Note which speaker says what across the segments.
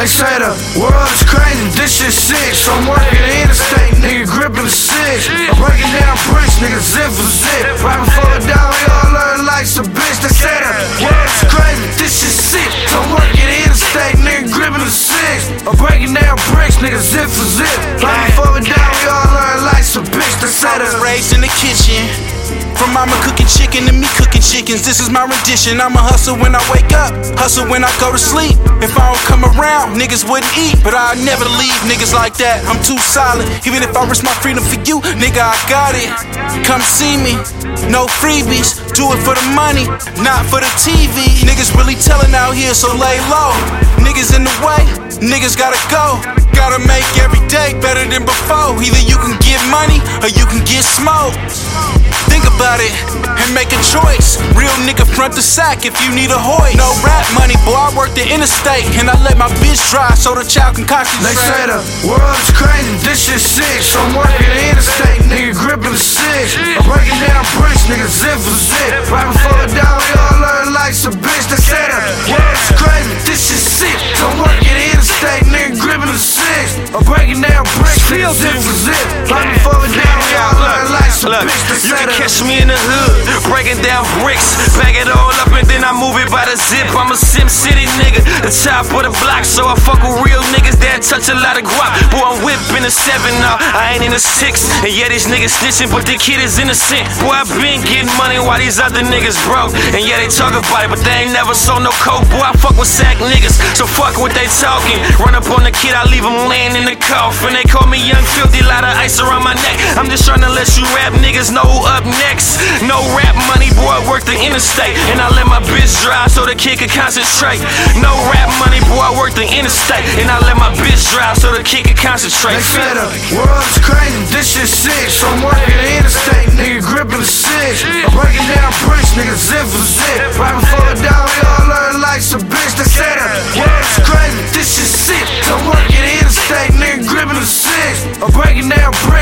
Speaker 1: They say the world is crazy, this shit sick. So I'm working the interstate, nigga gripping the six. I'm breaking down bricks, nigga zip for zip. Right before it down, we all learn like some bitch. They say the world is crazy, this shit sick. So I'm working the interstate, nigga gripping the six. I'm breaking down bricks, nigga zip for zip. Right before it down, we all learn like some bitch. They say the
Speaker 2: raised in the kitchen. From mama cooking chicken to me cooking chickens, this is my rendition. I'ma hustle when I wake up, hustle when I go to sleep. If I don't come around, niggas wouldn't eat. But I never leave niggas like that. I'm too solid. Even if I risk my freedom for you, nigga, I got it. Come see me, no freebies. Do it for the money, not for the TV. Niggas really telling out here, so lay low. Niggas in the way, niggas gotta go. Gotta make every day better than before. Either you can get money or you can get smoked. Think about it and make a choice. Real nigga front the sack if you need a hoist. No rap money, boy, I work the interstate and I let my bitch drive so the child can
Speaker 1: They say
Speaker 2: concentrate.
Speaker 1: the world is crazy, this shit sick. So I'm working the interstate, nigga gripping the six. I'm breaking down bricks, nigga zip for zip. Right before it down, we all learn like some bitch. They say the world is crazy, this shit sick. So I'm working the interstate, nigga gripping the six. I'm breaking down bricks, nigga zip for zip. Right before
Speaker 3: You can catch me in the hood, breaking down bricks, bag it all up and then I move it by the zip. I'm a Sem City nigga, the top of the block, so I fuck with real niggas that touch a lot of guap. Boy, I'm whipping a seven now, I ain't in a six, and yeah, these niggas snitching, but the kid is innocent. Boy, I been getting money while these other niggas broke, and yeah, they talk about it, but they ain't never sold no coke. Boy, I fuck with sack niggas, so fuck what they talking. Run up on the kid, I leave him laying in the coffin. They call me Young Philthy, lot of ice around my neck. I'm just trying to let you rap niggas know up next. No rap money, boy, work the interstate. And I let my bitch drive so the kid can concentrate. No rap money, boy, I work the interstate. And I let my bitch drive so the kid can concentrate.
Speaker 1: They say the world is crazy,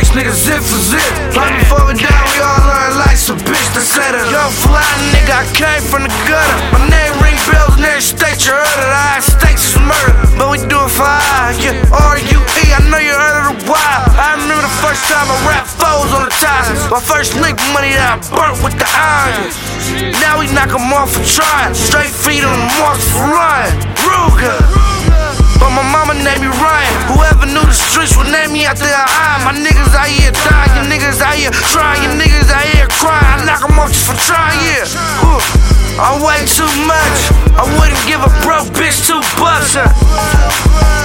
Speaker 1: down bricks, nigga zip for zip. Right before it down, we all learn like some bitch. They say the young fly nigga, I came from the gutter. My name ring bells in every state you heard. The high stakes is murder, but we do it for high. Yeah, R-U-E, I know you heard of the wild. I remember the first time I rapped foes on the ties. My first lick money that I burnt with the iron. Now we knock 'em off for trying. Straight feet on the marks for Ryan. Ruger. But my mama named me Ryan. Whoever knew the streets would name me after a eye. My niggas for trying, yeah. Whew. I weigh too much. I wouldn't give a broke bitch two bucks. huh?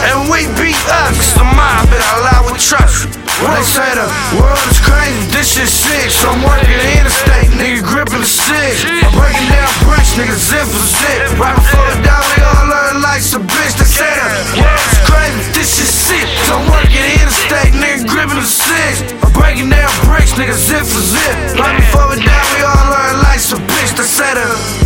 Speaker 1: And we beat up, the mob and I lie with trust. They say the world is crazy, this shit sick. So I'm working the interstate, nigga gripping the six. I'm breaking down bricks, nigga zip for zip. Right before it down, we all learn like some bitch. They say the world is crazy, this shit sick. So I'm working the interstate, nigga gripping the six. I'm breaking down bricks, nigga zip for zip. Right before Ai, subiste a cera